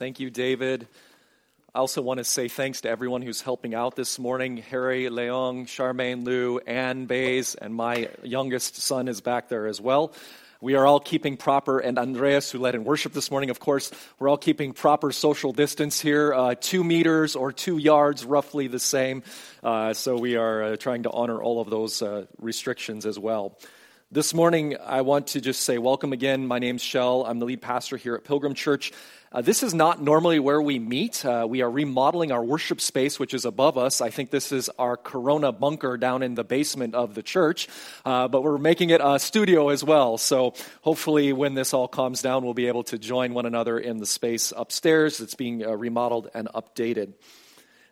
Thank you, David. I also want to say thanks to everyone who's helping out this morning Harry, Leong, Charmaine, Lou, Ann Bays, and my youngest son is back there as well. We are all keeping proper, and Andreas, who led in worship this morning, of course, we're all keeping proper social distance here, uh, two meters or two yards, roughly the same. Uh, so we are uh, trying to honor all of those uh, restrictions as well. This morning, I want to just say welcome again. My name's Shell. I'm the lead pastor here at Pilgrim Church. Uh, this is not normally where we meet. Uh, we are remodeling our worship space, which is above us. I think this is our Corona bunker down in the basement of the church, uh, but we're making it a studio as well. So hopefully, when this all calms down, we'll be able to join one another in the space upstairs. It's being uh, remodeled and updated.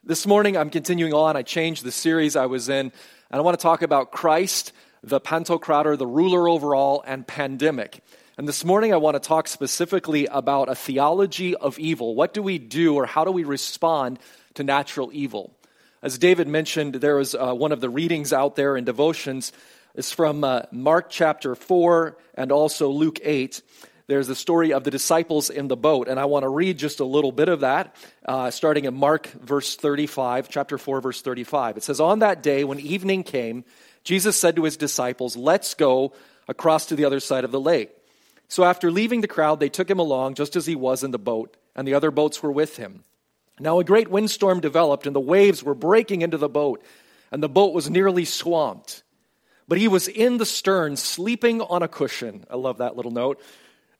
This morning, I'm continuing on. I changed the series I was in, and I want to talk about Christ, the Pantocrator, the ruler over all, and pandemic. And this morning, I want to talk specifically about a theology of evil. What do we do or how do we respond to natural evil? As David mentioned, there was uh, one of the readings out there in devotions. It's from uh, Mark chapter 4 and also Luke 8. There's the story of the disciples in the boat. And I want to read just a little bit of that, uh, starting in Mark verse 35, chapter 4, verse 35. It says, On that day, when evening came, Jesus said to his disciples, Let's go across to the other side of the lake. So after leaving the crowd, they took him along just as he was in the boat, and the other boats were with him. Now a great windstorm developed, and the waves were breaking into the boat, and the boat was nearly swamped. But he was in the stern, sleeping on a cushion. I love that little note.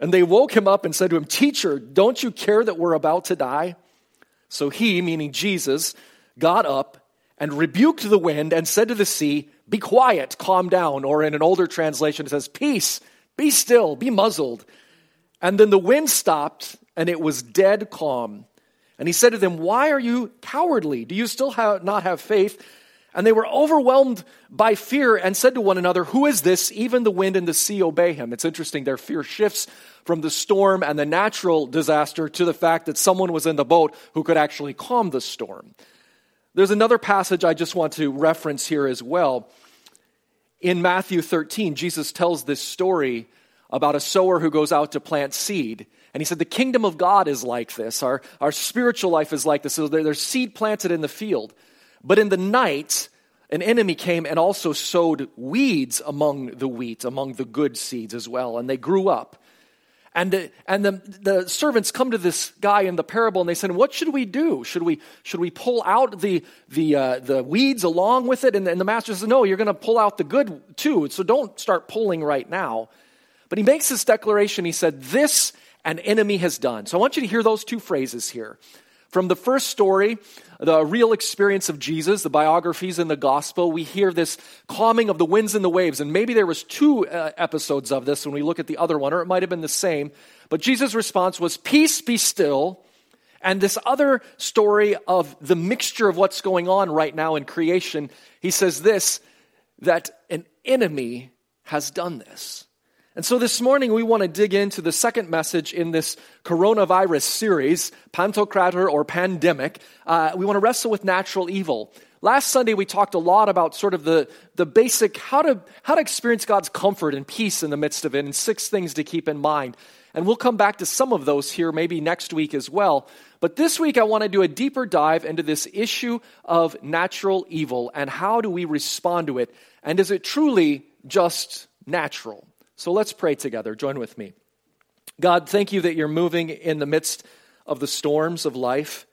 And they woke him up and said to him, Teacher, don't you care that we're about to die? So he, meaning Jesus, got up and rebuked the wind and said to the sea, Be quiet, calm down. Or in an older translation, it says, Peace, be still, be muzzled. And then the wind stopped, and it was dead calm. And he said to them, Why are you cowardly? Do you still have, not have faith? And they were overwhelmed by fear and said to one another, Who is this? Even the wind and the sea obey him. It's interesting, their fear shifts from the storm and the natural disaster to the fact that someone was in the boat who could actually calm the storm. There's another passage I just want to reference here as well. In Matthew 13, Jesus tells this story about a sower who goes out to plant seed. And he said, The kingdom of God is like this. Our, our spiritual life is like this. So there's seed planted in the field. But in the night, an enemy came and also sowed weeds among the wheat, among the good seeds as well. And they grew up. And, and the, the servants come to this guy in the parable and they said, What should we do? Should we, should we pull out the, the, uh, the weeds along with it? And, and the master says, No, you're going to pull out the good too. So don't start pulling right now. But he makes this declaration. He said, This an enemy has done. So I want you to hear those two phrases here. From the first story, the real experience of Jesus, the biographies in the gospel, we hear this calming of the winds and the waves. And maybe there was two uh, episodes of this when we look at the other one, or it might have been the same. But Jesus' response was, Peace be still. And this other story of the mixture of what's going on right now in creation, he says this that an enemy has done this. And so this morning we want to dig into the second message in this coronavirus series, Pantocrator or Pandemic. Uh, we want to wrestle with natural evil. Last Sunday we talked a lot about sort of the, the basic how to, how to experience God's comfort and peace in the midst of it and six things to keep in mind. And we'll come back to some of those here maybe next week as well. But this week I want to do a deeper dive into this issue of natural evil and how do we respond to it? And is it truly just natural? So let's pray together. Join with me. God, thank you that you're moving in the midst of the storms of life.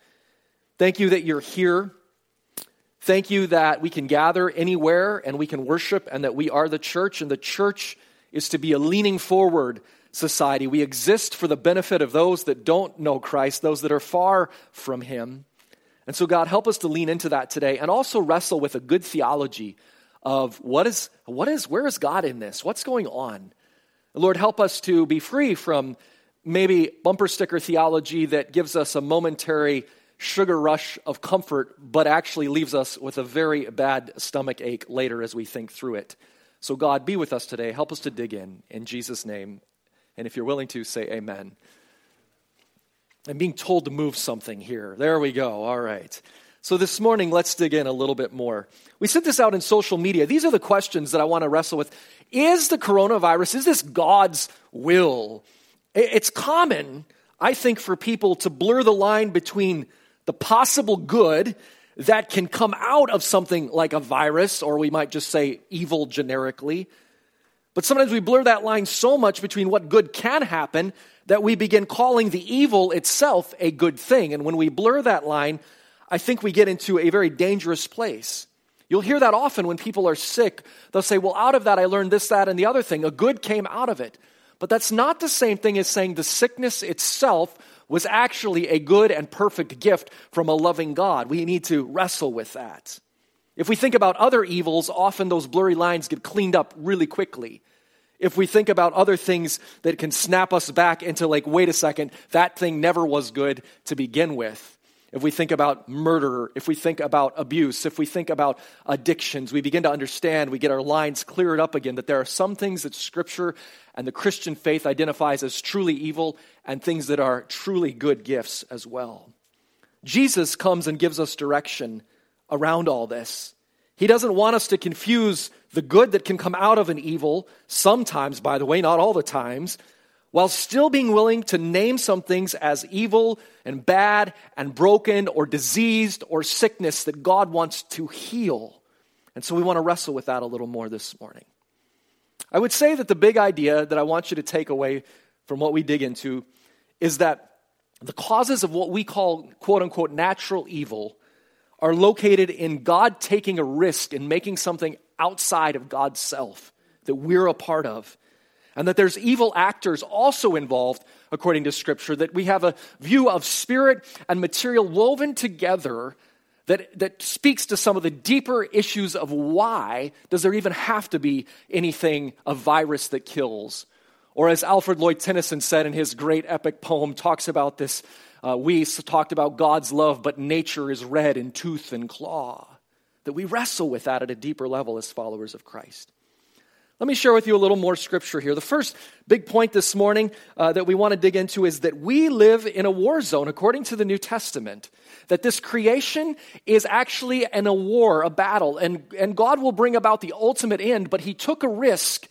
Thank you that you're here. Thank you that we can gather anywhere and we can worship and that we are the church, and the church is to be a leaning forward society. We exist for the benefit of those that don't know Christ, those that are far from Him. And so, God, help us to lean into that today and also wrestle with a good theology of what is, what is, where is God in this? What's going on? Lord, help us to be free from maybe bumper sticker theology that gives us a momentary sugar rush of comfort, but actually leaves us with a very bad stomach ache later as we think through it. So, God, be with us today. Help us to dig in. In Jesus' name. And if you're willing to, say amen. I'm being told to move something here. There we go. All right. So this morning, let's dig in a little bit more. We sent this out in social media. These are the questions that I want to wrestle with. Is the coronavirus, is this God's will? It's common I think, for people to blur the line between the possible good that can come out of something like a virus, or we might just say evil generically. But sometimes we blur that line so much between what good can happen that we begin calling the evil itself a good thing. And when we blur that line, I think we get into a very dangerous place. You'll hear that often when people are sick. They'll say, Well, out of that, I learned this, that, and the other thing. A good came out of it. But that's not the same thing as saying the sickness itself was actually a good and perfect gift from a loving God. We need to wrestle with that. If we think about other evils, often those blurry lines get cleaned up really quickly. If we think about other things that can snap us back into, like, wait a second, that thing never was good to begin with if we think about murder, if we think about abuse, if we think about addictions, we begin to understand, we get our lines cleared up again, that there are some things that Scripture and the Christian faith identifies as truly evil and things that are truly good gifts as well. Jesus comes and gives us direction around all this. He doesn't want us to confuse the good that can come out of an evil, sometimes, by the way, not all the times, while still being willing to name some things as evil and bad and broken or diseased or sickness that God wants to heal. And so we want to wrestle with that a little more this morning. I would say that the big idea that I want you to take away from what we dig into is that the causes of what we call quote unquote natural evil are located in God taking a risk and making something outside of God's self that we're a part of and that there's evil actors also involved, according to Scripture, that we have a view of spirit and material woven together that, that speaks to some of the deeper issues of why does there even have to be anything, a virus that kills? Or as Alfred Lord Tennyson said in his great epic poem, talks about this, uh, we talked about God's love, but nature is red in tooth and claw. That we wrestle with that at a deeper level as followers of Christ. Let me share with you a little more scripture here. The first big point this morning uh, that we want to dig into is that we live in a war zone according to the New Testament. That this creation is actually in a war, a battle, and, and God will bring about the ultimate end, but He took a risk,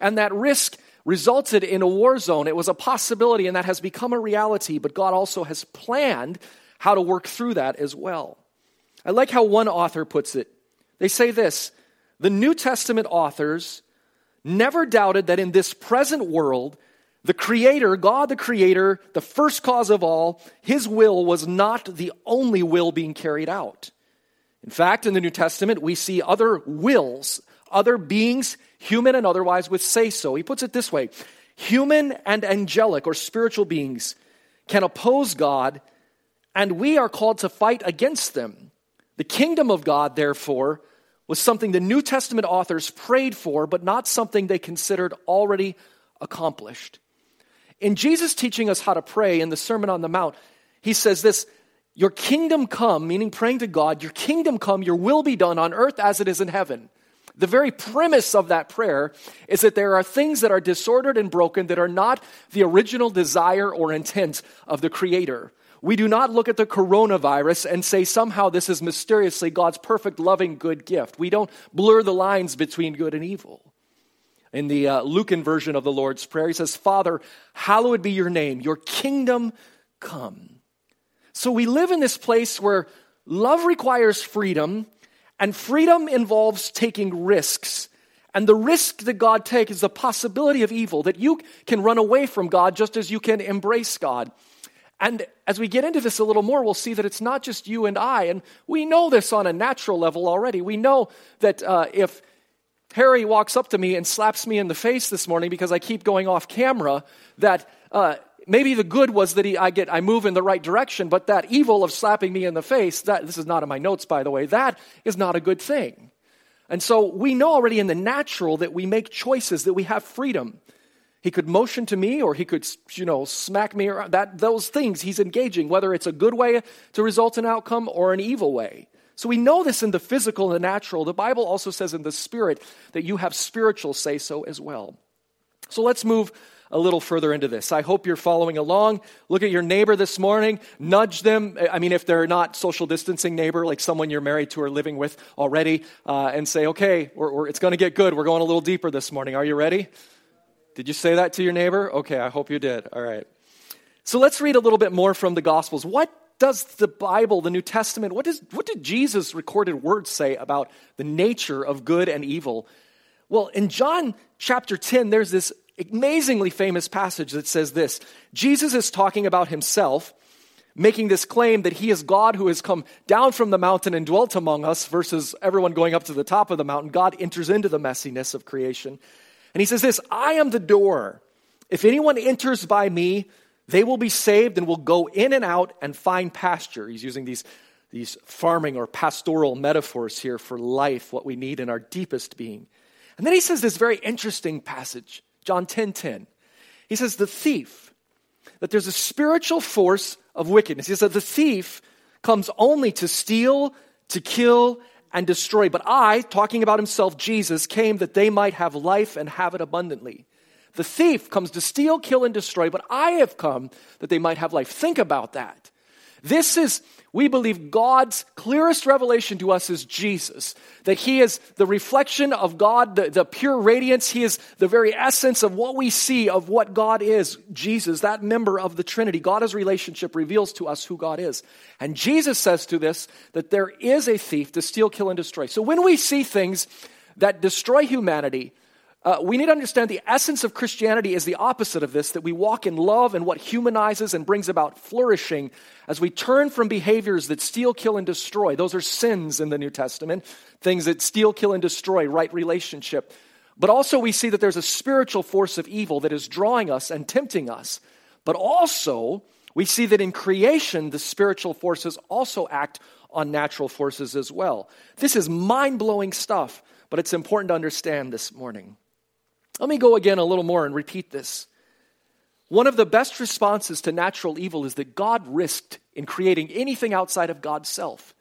and that risk resulted in a war zone. It was a possibility, and that has become a reality, but God also has planned how to work through that as well. I like how one author puts it. They say this The New Testament authors never doubted that in this present world, the Creator, God the Creator, the first cause of all, His will was not the only will being carried out. In fact, in the New Testament, we see other wills, other beings, human and otherwise, with say so. He puts it this way human and angelic or spiritual beings can oppose God, and we are called to fight against them. The kingdom of God, therefore, was something the New Testament authors prayed for, but not something they considered already accomplished. In Jesus teaching us how to pray in the Sermon on the Mount, he says this Your kingdom come, meaning praying to God, your kingdom come, your will be done on earth as it is in heaven. The very premise of that prayer is that there are things that are disordered and broken that are not the original desire or intent of the Creator. We do not look at the coronavirus and say somehow this is mysteriously God's perfect, loving, good gift. We don't blur the lines between good and evil. In the uh, Lucan version of the Lord's Prayer, he says, Father, hallowed be your name, your kingdom come. So we live in this place where love requires freedom, and freedom involves taking risks. And the risk that God takes is the possibility of evil, that you can run away from God just as you can embrace God. And as we get into this a little more, we'll see that it's not just you and I. And we know this on a natural level already. We know that uh, if Harry walks up to me and slaps me in the face this morning because I keep going off camera, that uh, maybe the good was that he, I get I move in the right direction, but that evil of slapping me in the face, that this is not in my notes by the way, that is not a good thing. And so we know already in the natural that we make choices, that we have freedom. He could motion to me or he could, you know, smack me around. That, those things he's engaging, whether it's a good way to result in outcome or an evil way. So we know this in the physical and the natural. The Bible also says in the spirit that you have spiritual say so as well. So let's move a little further into this. I hope you're following along. Look at your neighbor this morning, nudge them. I mean, if they're not social distancing neighbor, like someone you're married to or living with already, uh, and say, okay, we're, we're, it's going to get good. We're going a little deeper this morning. Are you ready? Did you say that to your neighbor? Okay, I hope you did. All right. So let's read a little bit more from the Gospels. What does the Bible, the New Testament, what, does, what did Jesus' recorded words say about the nature of good and evil? Well, in John chapter 10, there's this amazingly famous passage that says this Jesus is talking about himself, making this claim that he is God who has come down from the mountain and dwelt among us, versus everyone going up to the top of the mountain. God enters into the messiness of creation. And he says this I am the door. If anyone enters by me, they will be saved and will go in and out and find pasture. He's using these, these farming or pastoral metaphors here for life, what we need in our deepest being. And then he says this very interesting passage, John 10 10. He says, The thief, that there's a spiritual force of wickedness. He says that the thief comes only to steal, to kill, and destroy. But I, talking about himself, Jesus, came that they might have life and have it abundantly. The thief comes to steal, kill, and destroy, but I have come that they might have life. Think about that. This is, we believe, God's clearest revelation to us is Jesus. That He is the reflection of God, the, the pure radiance. He is the very essence of what we see of what God is. Jesus, that member of the Trinity. God's relationship reveals to us who God is. And Jesus says to this that there is a thief to steal, kill, and destroy. So when we see things that destroy humanity, uh, we need to understand the essence of Christianity is the opposite of this that we walk in love and what humanizes and brings about flourishing as we turn from behaviors that steal, kill, and destroy. Those are sins in the New Testament, things that steal, kill, and destroy, right relationship. But also, we see that there's a spiritual force of evil that is drawing us and tempting us. But also, we see that in creation, the spiritual forces also act on natural forces as well. This is mind blowing stuff, but it's important to understand this morning. Let me go again a little more and repeat this. One of the best responses to natural evil is that God risked in creating anything outside of God's self.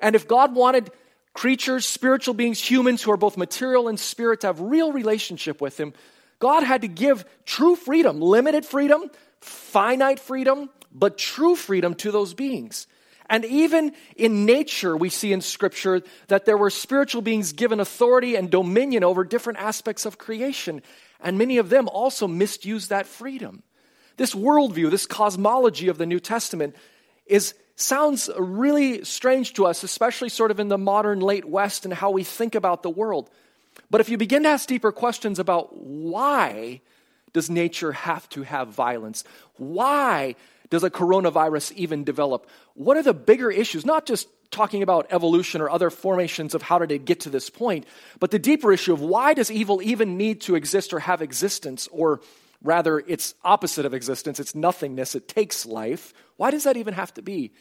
And if God wanted creatures, spiritual beings, humans who are both material and spirit to have real relationship with him, God had to give true freedom, limited freedom, finite freedom, but true freedom to those beings. And even in nature, we see in Scripture that there were spiritual beings given authority and dominion over different aspects of creation. And many of them also misused that freedom. This worldview, this cosmology of the New Testament, is, sounds really strange to us, especially sort of in the modern late West and how we think about the world. But if you begin to ask deeper questions about why does nature have to have violence? Why does a coronavirus even develop? What are the bigger issues? Not just talking about evolution or other formations of how did it get to this point, but the deeper issue of why does evil even need to exist or have existence, or rather, its opposite of existence, its nothingness, it takes life. Why does that even have to be?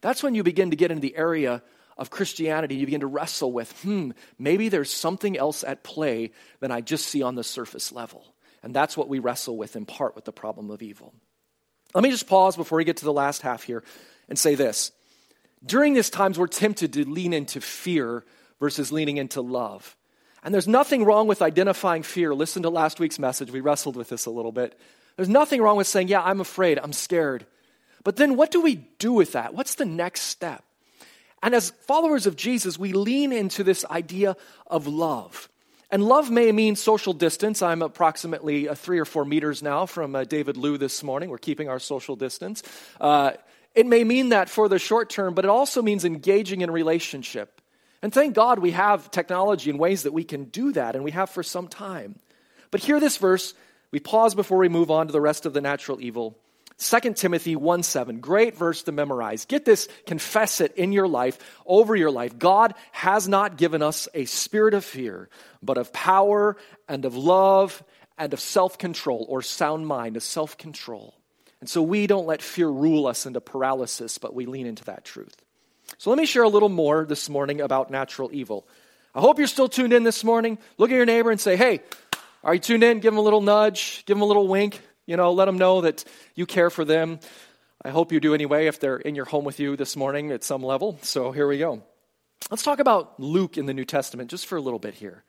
That's when you begin to get into the area of Christianity. You begin to wrestle with, hmm, maybe there's something else at play than I just see on the surface level. And that's what we wrestle with in part with the problem of evil. Let me just pause before we get to the last half here and say this. During these times, we're tempted to lean into fear versus leaning into love. And there's nothing wrong with identifying fear. Listen to last week's message. We wrestled with this a little bit. There's nothing wrong with saying, Yeah, I'm afraid, I'm scared. But then what do we do with that? What's the next step? And as followers of Jesus, we lean into this idea of love. And love may mean social distance. I'm approximately uh, three or four meters now from uh, David Liu this morning. We're keeping our social distance. Uh, it may mean that for the short term, but it also means engaging in relationship. And thank God we have technology in ways that we can do that, and we have for some time. But hear this verse. We pause before we move on to the rest of the natural evil. 2 Timothy 1 7, great verse to memorize. Get this, confess it in your life, over your life. God has not given us a spirit of fear, but of power and of love and of self control or sound mind, of self control. And so we don't let fear rule us into paralysis, but we lean into that truth. So let me share a little more this morning about natural evil. I hope you're still tuned in this morning. Look at your neighbor and say, hey, are you tuned in? Give him a little nudge, give him a little wink. You know, let them know that you care for them. I hope you do anyway if they're in your home with you this morning at some level. So here we go. Let's talk about Luke in the New Testament just for a little bit here.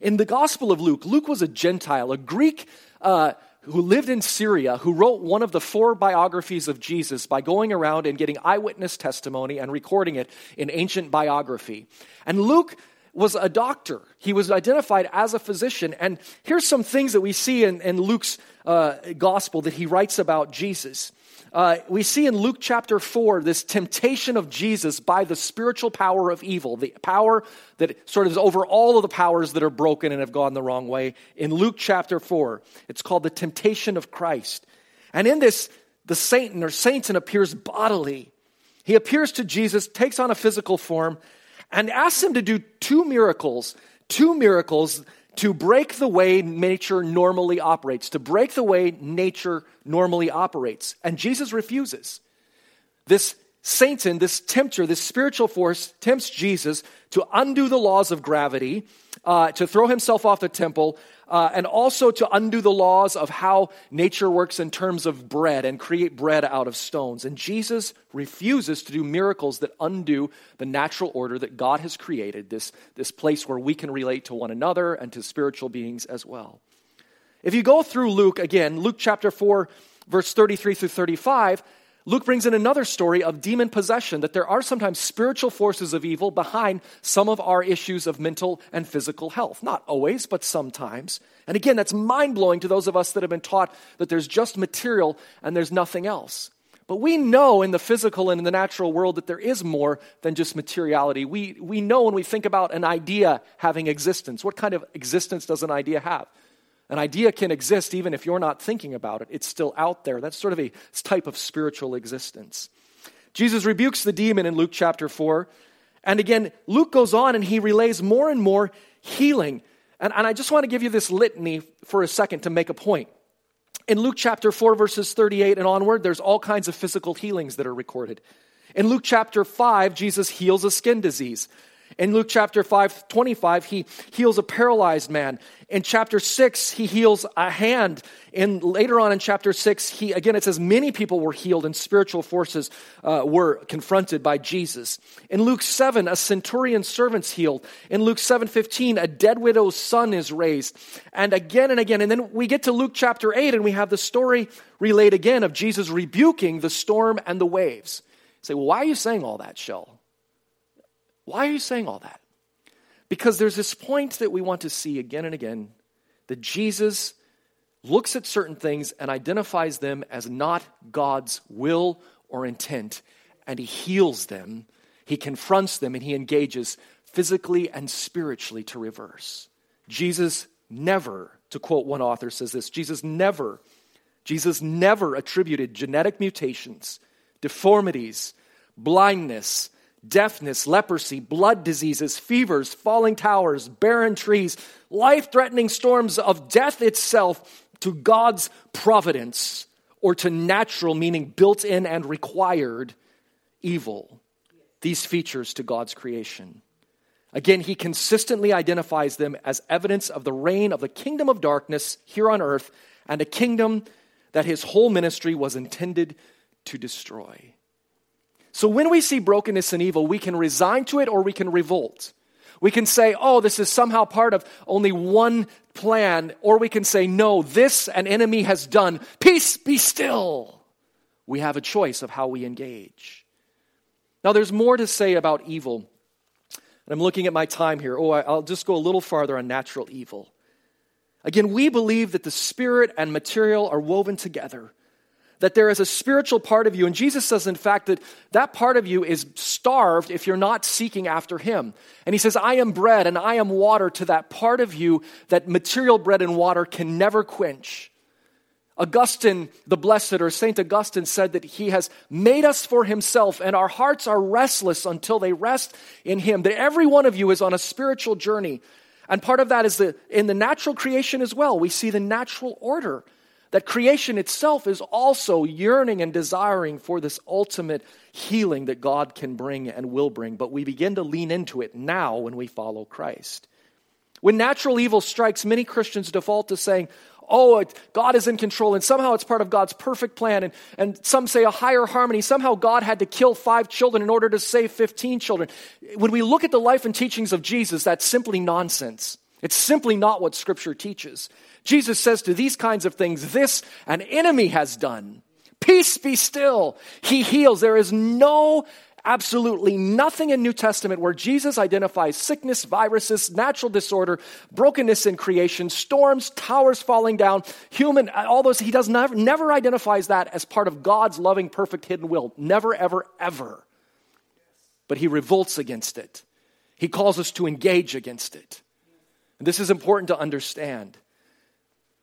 In the Gospel of Luke, Luke was a Gentile, a Greek uh, who lived in Syria, who wrote one of the four biographies of Jesus by going around and getting eyewitness testimony and recording it in ancient biography. And Luke was a doctor. He was identified as a physician. And here's some things that we see in, in Luke's uh, gospel that he writes about Jesus. Uh, we see in Luke chapter 4 this temptation of Jesus by the spiritual power of evil, the power that sort of is over all of the powers that are broken and have gone the wrong way. In Luke chapter 4, it's called the temptation of Christ. And in this, the Satan or Satan appears bodily. He appears to Jesus, takes on a physical form, and asks him to do two miracles, two miracles to break the way nature normally operates, to break the way nature normally operates. And Jesus refuses. This Satan, this tempter, this spiritual force tempts Jesus to undo the laws of gravity, uh, to throw himself off the temple, uh, and also to undo the laws of how nature works in terms of bread and create bread out of stones. And Jesus refuses to do miracles that undo the natural order that God has created, this, this place where we can relate to one another and to spiritual beings as well. If you go through Luke, again, Luke chapter 4, verse 33 through 35, Luke brings in another story of demon possession, that there are sometimes spiritual forces of evil behind some of our issues of mental and physical health. Not always, but sometimes. And again, that's mind blowing to those of us that have been taught that there's just material and there's nothing else. But we know in the physical and in the natural world that there is more than just materiality. We, we know when we think about an idea having existence. What kind of existence does an idea have? An idea can exist even if you're not thinking about it. It's still out there. That's sort of a type of spiritual existence. Jesus rebukes the demon in Luke chapter 4. And again, Luke goes on and he relays more and more healing. And, and I just want to give you this litany for a second to make a point. In Luke chapter 4, verses 38 and onward, there's all kinds of physical healings that are recorded. In Luke chapter 5, Jesus heals a skin disease. In Luke chapter 5, 25, he heals a paralyzed man. In chapter 6, he heals a hand. And later on in chapter 6, he, again, it says many people were healed and spiritual forces uh, were confronted by Jesus. In Luke 7, a centurion's servant's healed. In Luke 7, 15, a dead widow's son is raised. And again and again. And then we get to Luke chapter 8 and we have the story relayed again of Jesus rebuking the storm and the waves. You say, well, why are you saying all that, Shell? Why are you saying all that? Because there's this point that we want to see again and again that Jesus looks at certain things and identifies them as not God's will or intent, and he heals them, he confronts them, and he engages physically and spiritually to reverse. Jesus never, to quote one author, says this Jesus never, Jesus never attributed genetic mutations, deformities, blindness, deafness, leprosy, blood diseases, fevers, falling towers, barren trees, life threatening storms of death itself to God's providence or to natural, meaning built in and required evil. These features to God's creation. Again, he consistently identifies them as evidence of the reign of the kingdom of darkness here on earth and a kingdom that his whole ministry was intended to destroy. So when we see brokenness and evil, we can resign to it or we can revolt. We can say, oh, this is somehow part of only one plan, or we can say, no, this an enemy has done. Peace, be still. We have a choice of how we engage. Now, there's more to say about evil. And I'm looking at my time here. Oh, I'll just go a little farther on natural evil. Again, we believe that the spirit and material are woven together that there is a spiritual part of you. And Jesus says, in fact, that that part of you is starved if you're not seeking after Him. And He says, I am bread and I am water to that part of you that material bread and water can never quench. Augustine, the blessed, or St. Augustine said that He has made us for Himself, and our hearts are restless until they rest in Him. That every one of you is on a spiritual journey. And part of that is the, in the natural creation as well. We see the natural order that creation itself is also yearning and desiring for this ultimate healing that God can bring and will bring, but we begin to lean into it now when we follow Christ. When natural evil strikes, many Christians default to saying, oh, it, God is in control, and somehow it's part of God's perfect plan. And, and some say a higher harmony. Somehow God had to kill five children in order to save 15 children. When we look at the life and teachings of Jesus, that's simply nonsense. It's simply not what Scripture teaches. Jesus says to these kinds of things, This an enemy has done. Peace be still. He heals. There is no absolutely nothing in New Testament where Jesus identifies sickness, viruses, natural disorder, brokenness in creation, storms, towers falling down, human, all those. He does never, never identifies that as part of God's loving, perfect, hidden will. Never, ever, ever. But he revolts against it. He calls us to engage against it. And this is important to understand.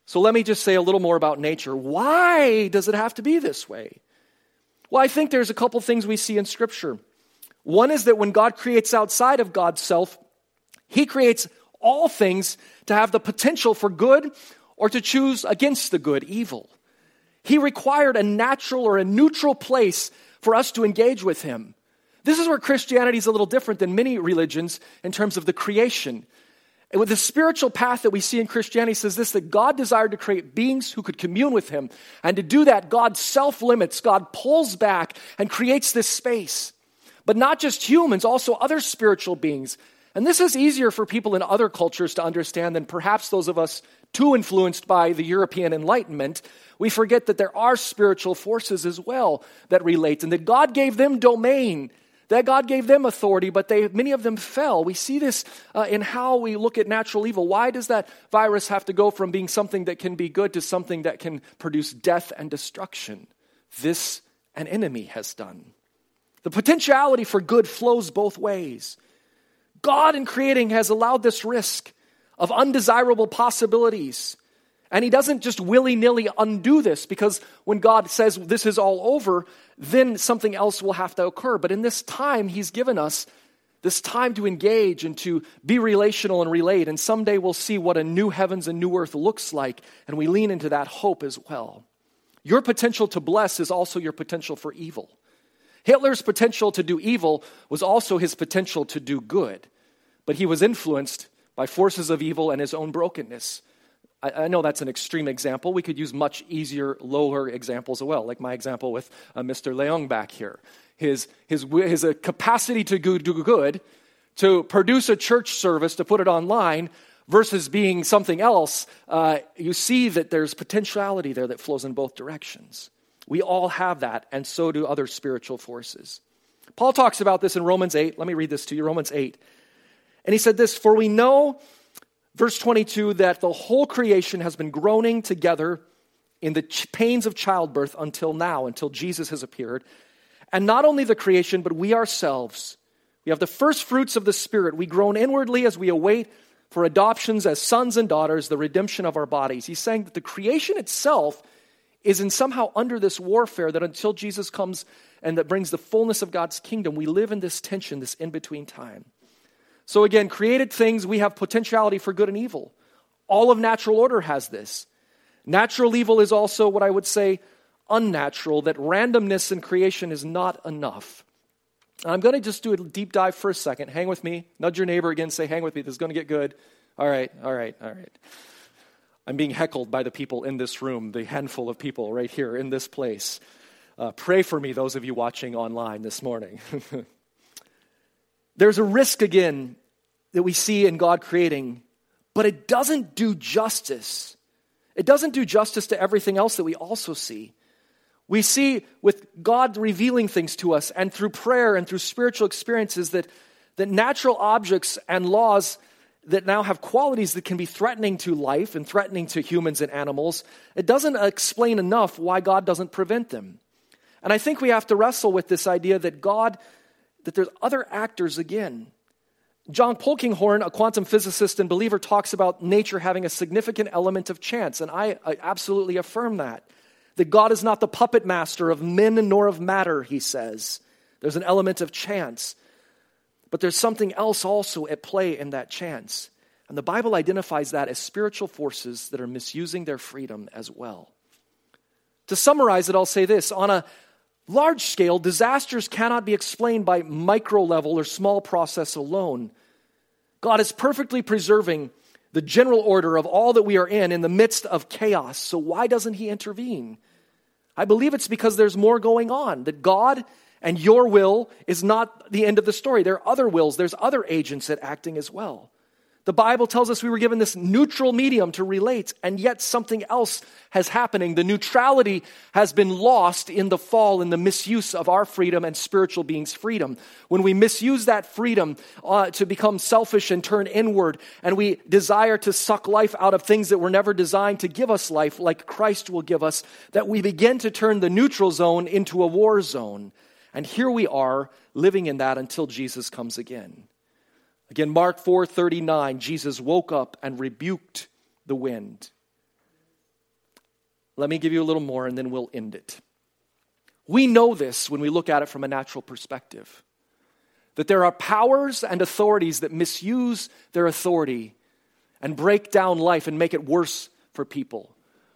So let me just say a little more about nature. Why does it have to be this way? Well, I think there's a couple things we see in Scripture. One is that when God creates outside of God's self, He creates all things to have the potential for good or to choose against the good, evil. He required a natural or a neutral place for us to engage with Him. This is where Christianity is a little different than many religions in terms of the creation. And with the spiritual path that we see in Christianity says this that God desired to create beings who could commune with him. And to do that, God self limits, God pulls back and creates this space. But not just humans, also other spiritual beings. And this is easier for people in other cultures to understand than perhaps those of us too influenced by the European Enlightenment. We forget that there are spiritual forces as well that relate and that God gave them domain that God gave them authority, but they, many of them fell. We see this uh, in how we look at natural evil. Why does that virus have to go from being something that can be good to something that can produce death and destruction? This an enemy has done. The potentiality for good flows both ways. God, in creating, has allowed this risk of undesirable possibilities. And he doesn't just willy nilly undo this because when God says this is all over, then something else will have to occur. But in this time, he's given us this time to engage and to be relational and relate. And someday we'll see what a new heavens and new earth looks like. And we lean into that hope as well. Your potential to bless is also your potential for evil. Hitler's potential to do evil was also his potential to do good. But he was influenced by forces of evil and his own brokenness. I, I, know that's an extreme example. We could use much easier, lower examples as well, like my example with uh, Mr. Leong back here. His, his, his uh, capacity to do good, to produce a church service, to put it online, versus being something else, uh, you see that there's potentiality there that flows in both directions. We all have that, and so do other spiritual forces. Paul talks about this in Romans 8. Let me read this to you Romans 8. And he said this For we know Verse 22 that the whole creation has been groaning together in the pains of childbirth until now, until Jesus has appeared. And not only the creation, but we ourselves. We have the first fruits of the Spirit. We groan inwardly as we await for adoptions as sons and daughters, the redemption of our bodies. He's saying that the creation itself is in somehow under this warfare that until Jesus comes and that brings the fullness of God's kingdom, we live in this tension, this in between time. So, again, created things, we have potentiality for good and evil. All of natural order has this. Natural evil is also what I would say unnatural, that randomness in creation is not enough. I'm going to just do a deep dive for a second. Hang with me. Nudge your neighbor again. Say, hang with me. This is going to get good. All right, all right, all right. I'm being heckled by the people in this room, the handful of people right here in this place. Uh, pray for me, those of you watching online this morning. There's a risk again that we see in God creating, but it doesn't do justice. It doesn't do justice to everything else that we also see. We see with God revealing things to us and through prayer and through spiritual experiences that, that natural objects and laws that now have qualities that can be threatening to life and threatening to humans and animals, it doesn't explain enough why God doesn't prevent them. And I think we have to wrestle with this idea that God that there's other actors again. John Polkinghorne, a quantum physicist and believer, talks about nature having a significant element of chance, and I, I absolutely affirm that. That God is not the puppet master of men nor of matter, he says. There's an element of chance. But there's something else also at play in that chance. And the Bible identifies that as spiritual forces that are misusing their freedom as well. To summarize it, I'll say this on a, Large scale disasters cannot be explained by micro level or small process alone. God is perfectly preserving the general order of all that we are in in the midst of chaos. So why doesn't he intervene? I believe it's because there's more going on, that God and your will is not the end of the story. There are other wills, there's other agents at acting as well. The Bible tells us we were given this neutral medium to relate, and yet something else has happening. The neutrality has been lost in the fall, in the misuse of our freedom and spiritual beings' freedom. When we misuse that freedom uh, to become selfish and turn inward, and we desire to suck life out of things that were never designed to give us life, like Christ will give us, that we begin to turn the neutral zone into a war zone. And here we are living in that until Jesus comes again. Again, Mark 4:39, Jesus woke up and rebuked the wind. Let me give you a little more and then we'll end it. We know this when we look at it from a natural perspective. That there are powers and authorities that misuse their authority and break down life and make it worse for people.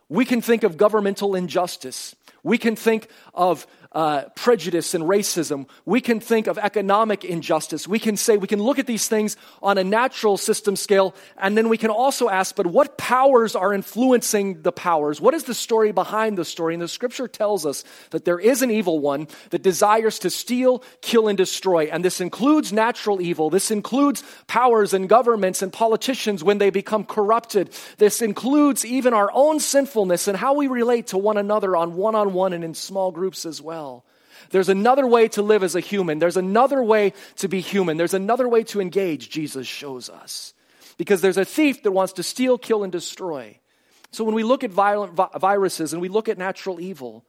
We can think of governmental injustice. We can think of uh, prejudice and racism. We can think of economic injustice. We can say, we can look at these things on a natural system scale, and then we can also ask, but what powers are influencing the powers? What is the story behind the story? And the scripture tells us that there is an evil one that desires to steal, kill, and destroy. And this includes natural evil. This includes powers and governments and politicians when they become corrupted. This includes even our own sinfulness and how we relate to one another on one on one and in small groups as well There's another way to live as a human. There's another way to be human. There's another way to engage, Jesus shows us. Because there's a thief that wants to steal, kill, and destroy. So when we look at violent vi- viruses and we look at natural evil,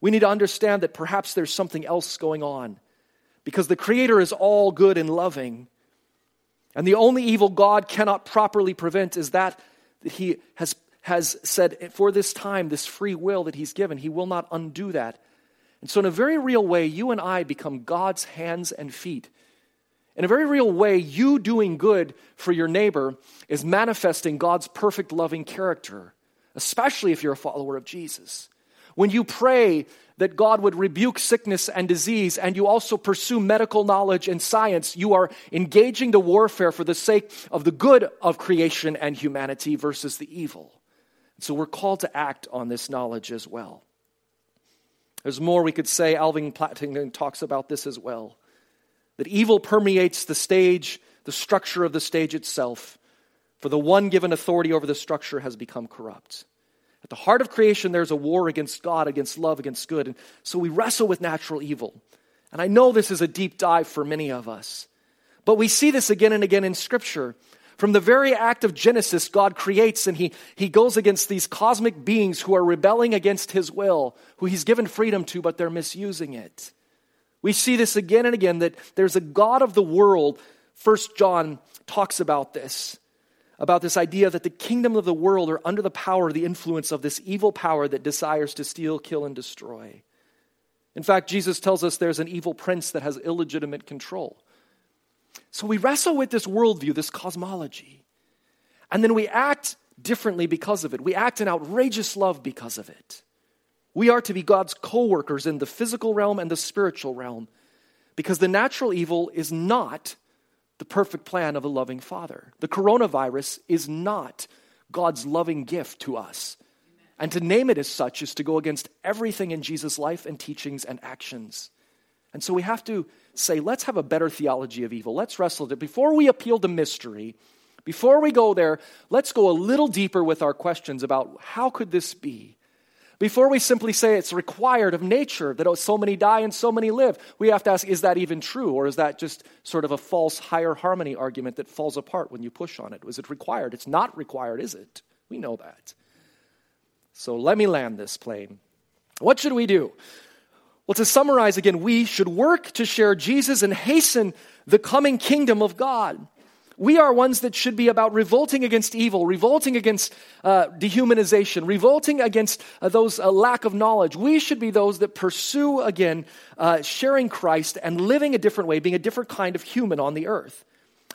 we need to understand that perhaps there's something else going on. Because the Creator is all good and loving. And the only evil God cannot properly prevent is that, that He has, has said for this time, this free will that He's given, He will not undo that and so, in a very real way, you and I become God's hands and feet. In a very real way, you doing good for your neighbor is manifesting God's perfect loving character, especially if you're a follower of Jesus. When you pray that God would rebuke sickness and disease, and you also pursue medical knowledge and science, you are engaging the warfare for the sake of the good of creation and humanity versus the evil. So we're called to act on this knowledge as well. There's more we could say. Alvin Plantinga talks about this as well. That evil permeates the stage, the structure of the stage itself, for the one given authority over the structure has become corrupt. At the heart of creation, there's a war against God, against love, against good. And so we wrestle with natural evil. And I know this is a deep dive for many of us. But we see this again and again in Scripture. From the very act of Genesis, God creates and he, he goes against these cosmic beings who are rebelling against his will, who he's given freedom to, but they're misusing it. We see this again and again that there's a God of the world. First John talks about this, about this idea that the kingdom of the world are under the power, the influence of this evil power that desires to steal, kill, and destroy. In fact, Jesus tells us there's an evil prince that has illegitimate control. So we wrestle with this worldview, this cosmology, and then we act differently because of it. We act in outrageous love because of it. We are to be God's co workers in the physical realm and the spiritual realm because the natural evil is not the perfect plan of a loving father. The coronavirus is not God's loving gift to us. And to name it as such is to go against everything in Jesus' life and teachings and actions. And so we have to say, let's have a better theology of evil. Let's wrestle with it. Before we appeal to mystery, before we go there, let's go a little deeper with our questions about how could this be? Before we simply say it's required of nature that so many die and so many live, we have to ask, is that even true? Or is that just sort of a false higher harmony argument that falls apart when you push on it? Was it required? It's not required, is it? We know that. So let me land this plane. What should we do? Well, to summarize again, we should work to share Jesus and hasten the coming kingdom of God. We are ones that should be about revolting against evil, revolting against uh, dehumanization, revolting against uh, those uh, lack of knowledge. We should be those that pursue, again, uh, sharing Christ and living a different way, being a different kind of human on the earth.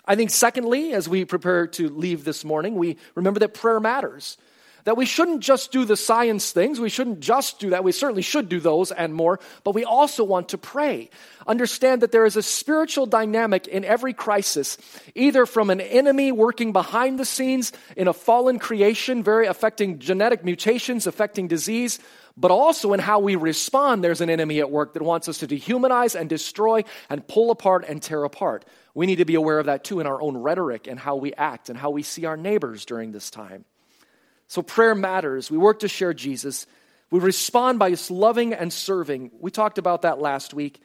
I think, secondly, as we prepare to leave this morning, we remember that prayer matters that we shouldn't just do the science things. We shouldn't just do that. We certainly should do those and more, but we also want to pray. Understand that there is a spiritual dynamic in every crisis, either from an enemy working behind the scenes in a fallen creation, very affecting genetic mutations, affecting disease, but also in how we respond, there's an enemy at work that wants us to dehumanize and destroy and pull apart and tear apart. We need to be aware of that too in our own rhetoric and how we act and how we see our neighbors during this time. So prayer matters. We work to share Jesus. We respond by just loving and serving. We talked about that last week.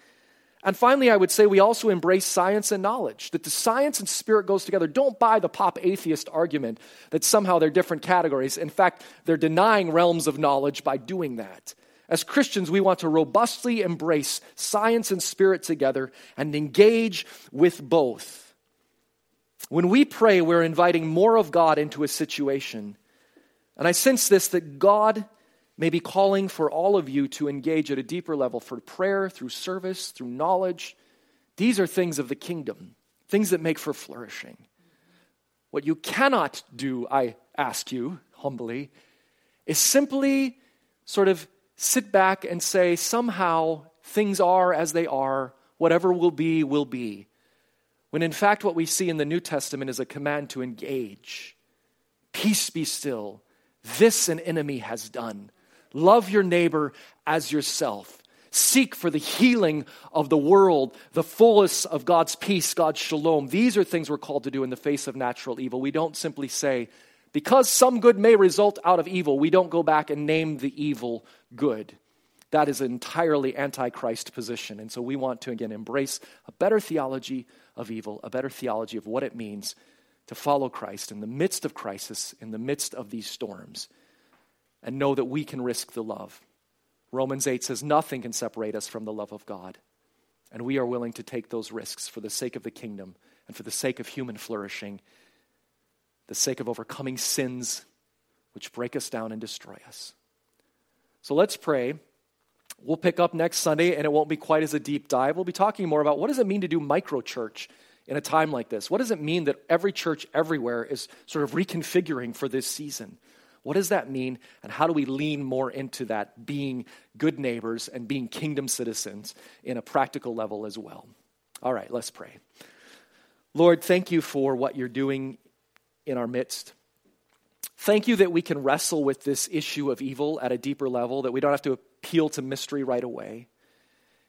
And finally, I would say we also embrace science and knowledge, that the science and spirit goes together. Don't buy the pop atheist argument that somehow they're different categories. In fact, they're denying realms of knowledge by doing that. As Christians, we want to robustly embrace science and spirit together and engage with both. When we pray, we're inviting more of God into a situation. And I sense this that God may be calling for all of you to engage at a deeper level for prayer, through service, through knowledge. These are things of the kingdom, things that make for flourishing. What you cannot do, I ask you humbly, is simply sort of sit back and say, somehow things are as they are, whatever will be, will be. When in fact, what we see in the New Testament is a command to engage. Peace be still. This an enemy has done. Love your neighbor as yourself. Seek for the healing of the world, the fullness of God's peace, God's shalom. These are things we're called to do in the face of natural evil. We don't simply say, because some good may result out of evil, we don't go back and name the evil good. That is an entirely antichrist position. And so we want to, again, embrace a better theology of evil, a better theology of what it means to follow Christ in the midst of crisis, in the midst of these storms and know that we can risk the love. Romans 8 says nothing can separate us from the love of God. And we are willing to take those risks for the sake of the kingdom and for the sake of human flourishing, the sake of overcoming sins which break us down and destroy us. So let's pray. We'll pick up next Sunday, and it won't be quite as a deep dive. We'll be talking more about what does it mean to do micro church in a time like this? What does it mean that every church everywhere is sort of reconfiguring for this season? What does that mean? And how do we lean more into that being good neighbors and being kingdom citizens in a practical level as well? All right, let's pray. Lord, thank you for what you're doing in our midst. Thank you that we can wrestle with this issue of evil at a deeper level, that we don't have to appeal to mystery right away.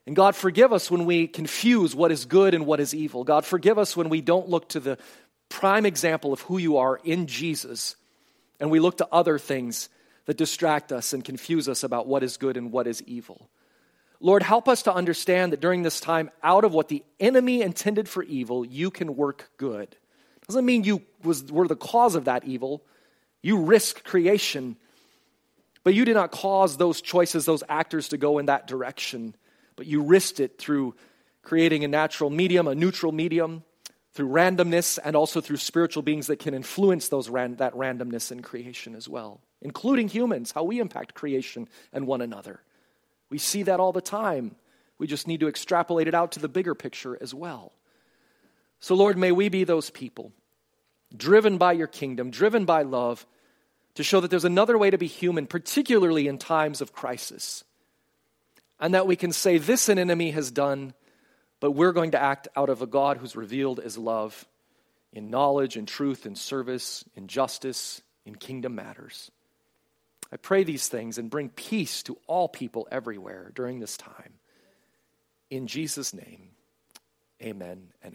And God, forgive us when we confuse what is good and what is evil. God, forgive us when we don't look to the prime example of who you are in Jesus and we look to other things that distract us and confuse us about what is good and what is evil. Lord, help us to understand that during this time, out of what the enemy intended for evil, you can work good. Doesn't mean you was, were the cause of that evil. You risk creation, but you did not cause those choices, those actors to go in that direction, but you risked it through creating a natural medium, a neutral medium, through randomness and also through spiritual beings that can influence those ran- that randomness in creation as well, including humans, how we impact creation and one another. We see that all the time. We just need to extrapolate it out to the bigger picture as well. So, Lord, may we be those people driven by your kingdom, driven by love, to show that there's another way to be human, particularly in times of crisis. And that we can say, This an enemy has done, but we're going to act out of a God who's revealed as love in knowledge, in truth, in service, in justice, in kingdom matters. I pray these things and bring peace to all people everywhere during this time. In Jesus' name, amen and